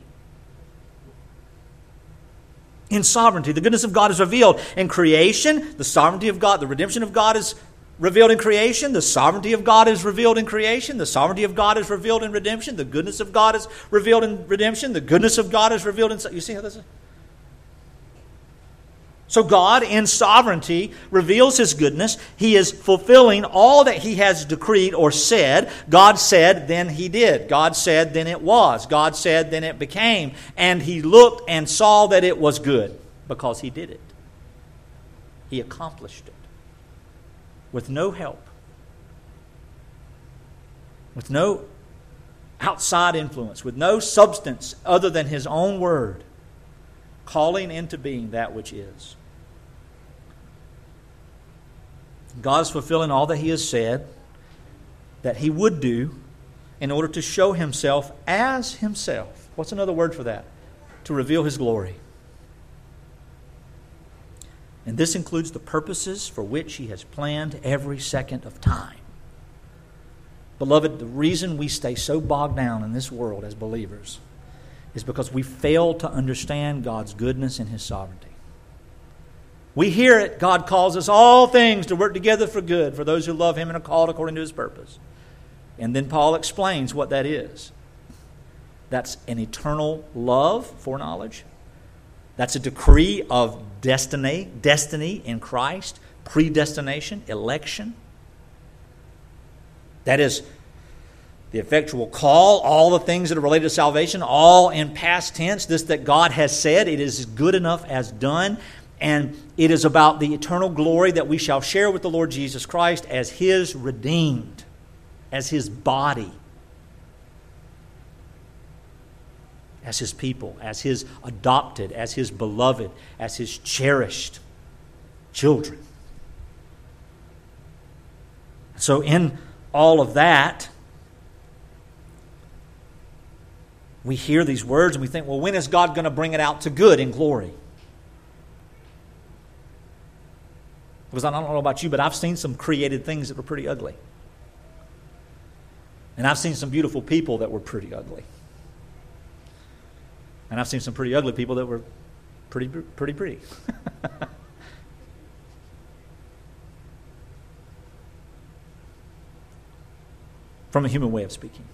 In sovereignty, the goodness of God is revealed in creation. The sovereignty of God, the redemption of God is revealed in creation. The sovereignty of God is revealed in creation. The sovereignty of God is revealed in redemption. The goodness of God is revealed in redemption. The goodness of God is revealed in. You see how this is? So, God, in sovereignty, reveals His goodness. He is fulfilling all that He has decreed or said. God said, then He did. God said, then it was. God said, then it became. And He looked and saw that it was good because He did it. He accomplished it with no help, with no outside influence, with no substance other than His own word calling into being that which is. God is fulfilling all that He has said that He would do in order to show Himself as Himself. What's another word for that? To reveal His glory. And this includes the purposes for which He has planned every second of time. Beloved, the reason we stay so bogged down in this world as believers is because we fail to understand God's goodness and His sovereignty. We hear it. God calls us all things to work together for good for those who love Him and are called according to His purpose. And then Paul explains what that is. That's an eternal love, foreknowledge. That's a decree of destiny, destiny in Christ, predestination, election. That is the effectual call, all the things that are related to salvation, all in past tense. This that God has said, it is good enough as done. And it is about the eternal glory that we shall share with the Lord Jesus Christ as His redeemed, as His body, as His people, as His adopted, as His beloved, as His cherished children. So, in all of that, we hear these words and we think, well, when is God going to bring it out to good in glory? Because I don't know about you, but I've seen some created things that were pretty ugly. And I've seen some beautiful people that were pretty ugly. And I've seen some pretty ugly people that were pretty, pretty pretty. From a human way of speaking,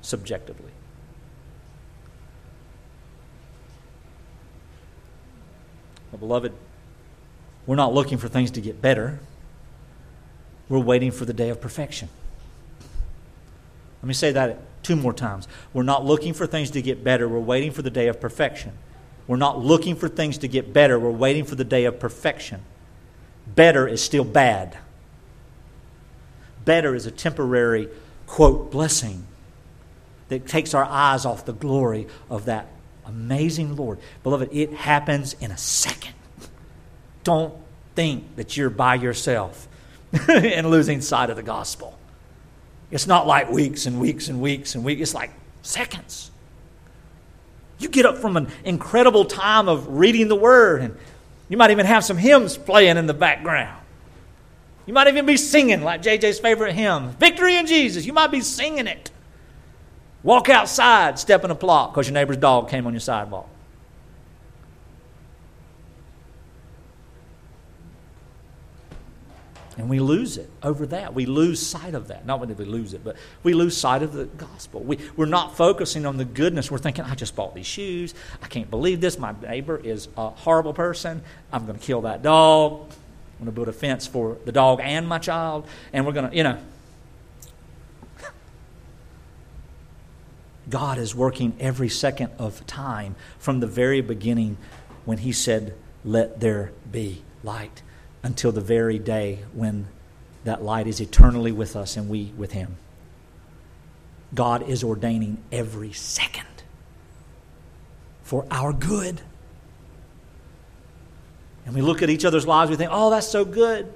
subjectively. Well, beloved, we're not looking for things to get better. We're waiting for the day of perfection. Let me say that two more times. We're not looking for things to get better. We're waiting for the day of perfection. We're not looking for things to get better. We're waiting for the day of perfection. Better is still bad. Better is a temporary, quote, blessing that takes our eyes off the glory of that amazing Lord. Beloved, it happens in a second. Don't think that you're by yourself and losing sight of the gospel. It's not like weeks and weeks and weeks and weeks, it's like seconds. You get up from an incredible time of reading the Word, and you might even have some hymns playing in the background. You might even be singing like JJ's favorite hymn, Victory in Jesus. You might be singing it. Walk outside, step in a plot because your neighbor's dog came on your sidewalk. And we lose it over that. We lose sight of that. Not that we lose it, but we lose sight of the gospel. We, we're not focusing on the goodness. We're thinking, I just bought these shoes. I can't believe this. My neighbor is a horrible person. I'm going to kill that dog. I'm going to build a fence for the dog and my child. And we're going to, you know. God is working every second of time from the very beginning when He said, Let there be light until the very day when that light is eternally with us and we with Him. God is ordaining every second for our good. And we look at each other's lives, we think, oh, that's so good.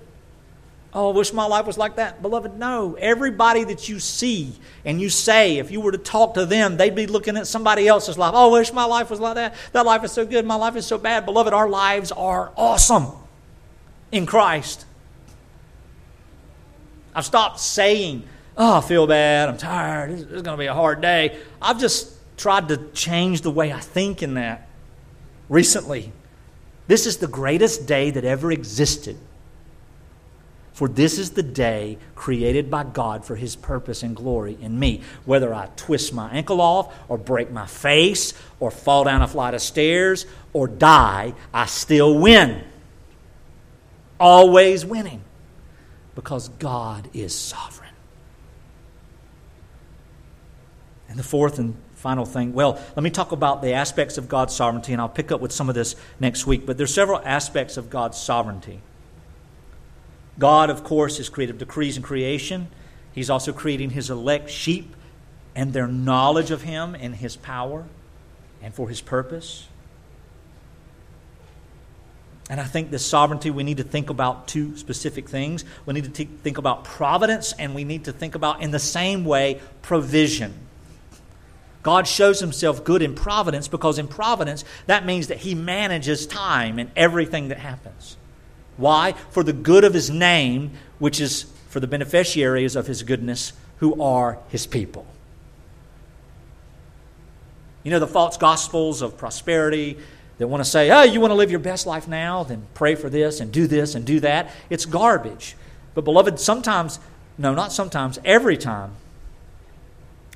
Oh, I wish my life was like that. Beloved, no. Everybody that you see and you say, if you were to talk to them, they'd be looking at somebody else's life. Oh, I wish my life was like that. That life is so good. My life is so bad. Beloved, our lives are awesome in Christ. I've stopped saying, oh, I feel bad, I'm tired, it's, going to be a hard day. I've just tried to change the way I think in that recently. This is the greatest day that ever existed. For this is the day created by God for His purpose and glory in me. Whether I twist my ankle off, or break my face, or fall down a flight of stairs, or die, I still win always winning because God is sovereign. And the fourth and final thing, well, let me talk about the aspects of God's sovereignty, and I'll pick up with some of this next week. But there's several aspects of God's sovereignty. God, of course, is creative decrees in creation. He's also creating his elect sheep and their knowledge of him and his power and for his purpose. And I think this sovereignty, we need to think about two specific things. We need to t- think about providence, and we need to think about, in the same way, provision. God shows himself good in providence because in providence, that means that he manages time and everything that happens. Why? For the good of his name, which is for the beneficiaries of his goodness, who are his people. You know, the false gospels of prosperity that want to say, oh, you want to live your best life now? Then pray for this and do this and do that. It's garbage. But, beloved, sometimes, no, not sometimes, every time,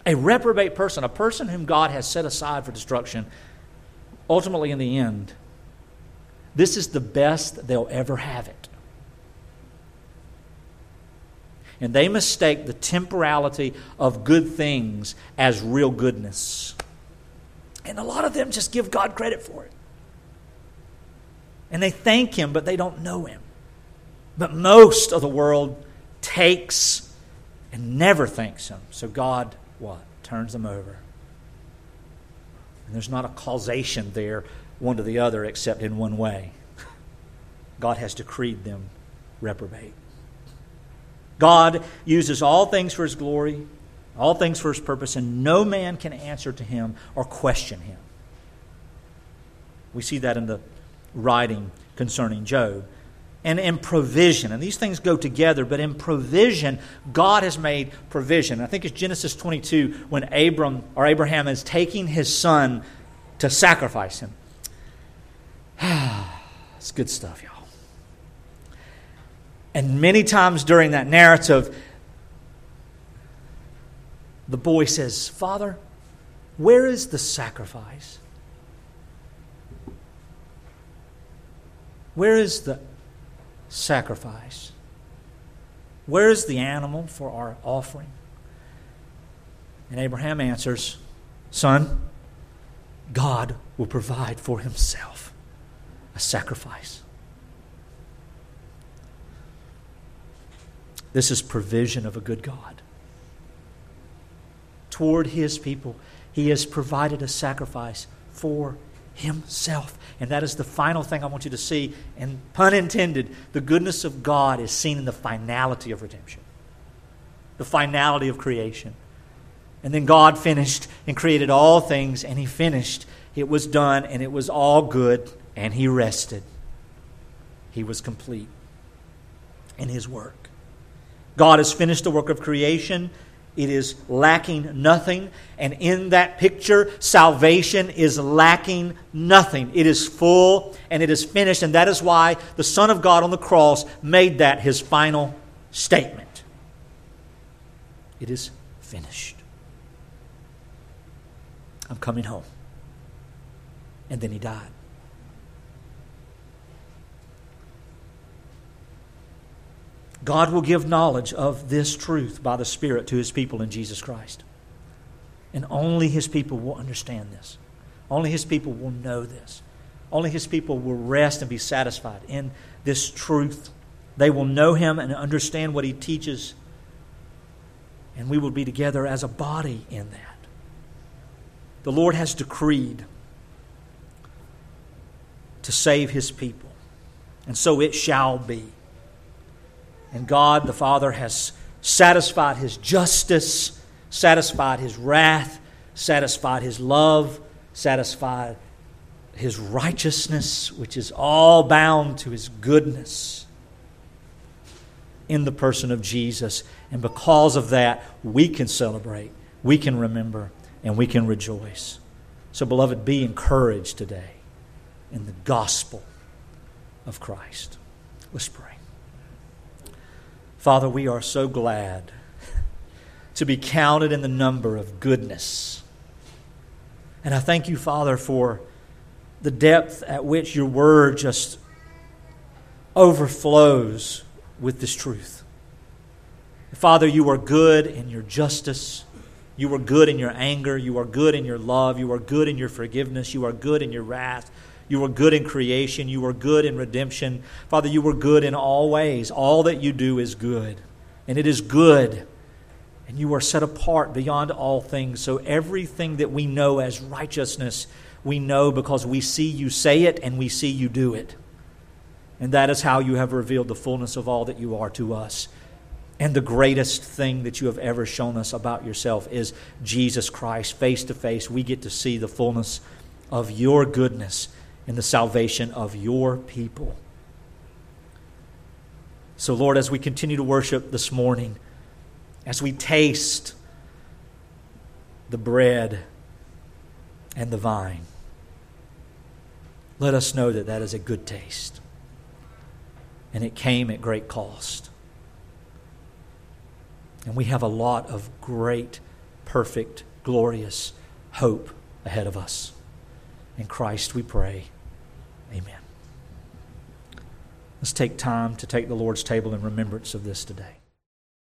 a reprobate person, a person whom God has set aside for destruction, ultimately in the end, this is the best they'll ever have it. And they mistake the temporality of good things as real goodness. And a lot of them just give God credit for it. And they thank Him, but they don't know Him. But most of the world takes and never thanks Him. So God, what? Turns them over. And there's not a causation there, one to the other, except in one way God has decreed them reprobate. God uses all things for his glory, all things for his purpose, and no man can answer to him or question him. We see that in the writing concerning Job. And in provision, and these things go together, but in provision, God has made provision. I think it's Genesis 22 when Abram or Abraham is taking his son to sacrifice him. it's good stuff, y'all. And many times during that narrative, the boy says, Father, where is the sacrifice? Where is the sacrifice? Where is the animal for our offering? And Abraham answers, Son, God will provide for himself a sacrifice. This is provision of a good God. Toward his people, he has provided a sacrifice for himself. And that is the final thing I want you to see. And pun intended, the goodness of God is seen in the finality of redemption, the finality of creation. And then God finished and created all things, and he finished. It was done, and it was all good, and he rested. He was complete in his work. God has finished the work of creation. It is lacking nothing. And in that picture, salvation is lacking nothing. It is full and it is finished. And that is why the Son of God on the cross made that his final statement. It is finished. I'm coming home. And then he died. God will give knowledge of this truth by the Spirit to his people in Jesus Christ. And only his people will understand this. Only his people will know this. Only his people will rest and be satisfied in this truth. They will know him and understand what he teaches. And we will be together as a body in that. The Lord has decreed to save his people. And so it shall be. And God the Father has satisfied his justice, satisfied his wrath, satisfied his love, satisfied his righteousness, which is all bound to his goodness in the person of Jesus. And because of that, we can celebrate, we can remember, and we can rejoice. So, beloved, be encouraged today in the gospel of Christ. Let's pray. Father, we are so glad to be counted in the number of goodness. And I thank you, Father, for the depth at which your word just overflows with this truth. Father, you are good in your justice. You are good in your anger. You are good in your love. You are good in your forgiveness. You are good in your wrath. You were good in creation. You were good in redemption. Father, you were good in all ways. All that you do is good. And it is good. And you are set apart beyond all things. So everything that we know as righteousness, we know because we see you say it and we see you do it. And that is how you have revealed the fullness of all that you are to us. And the greatest thing that you have ever shown us about yourself is Jesus Christ. Face to face, we get to see the fullness of your goodness in the salvation of your people. So, Lord, as we continue to worship this morning, as we taste the bread and the vine, let us know that that is a good taste. And it came at great cost. And we have a lot of great, perfect, glorious hope ahead of us. In Christ we pray. Let's take time to take the Lord's table in remembrance of this today.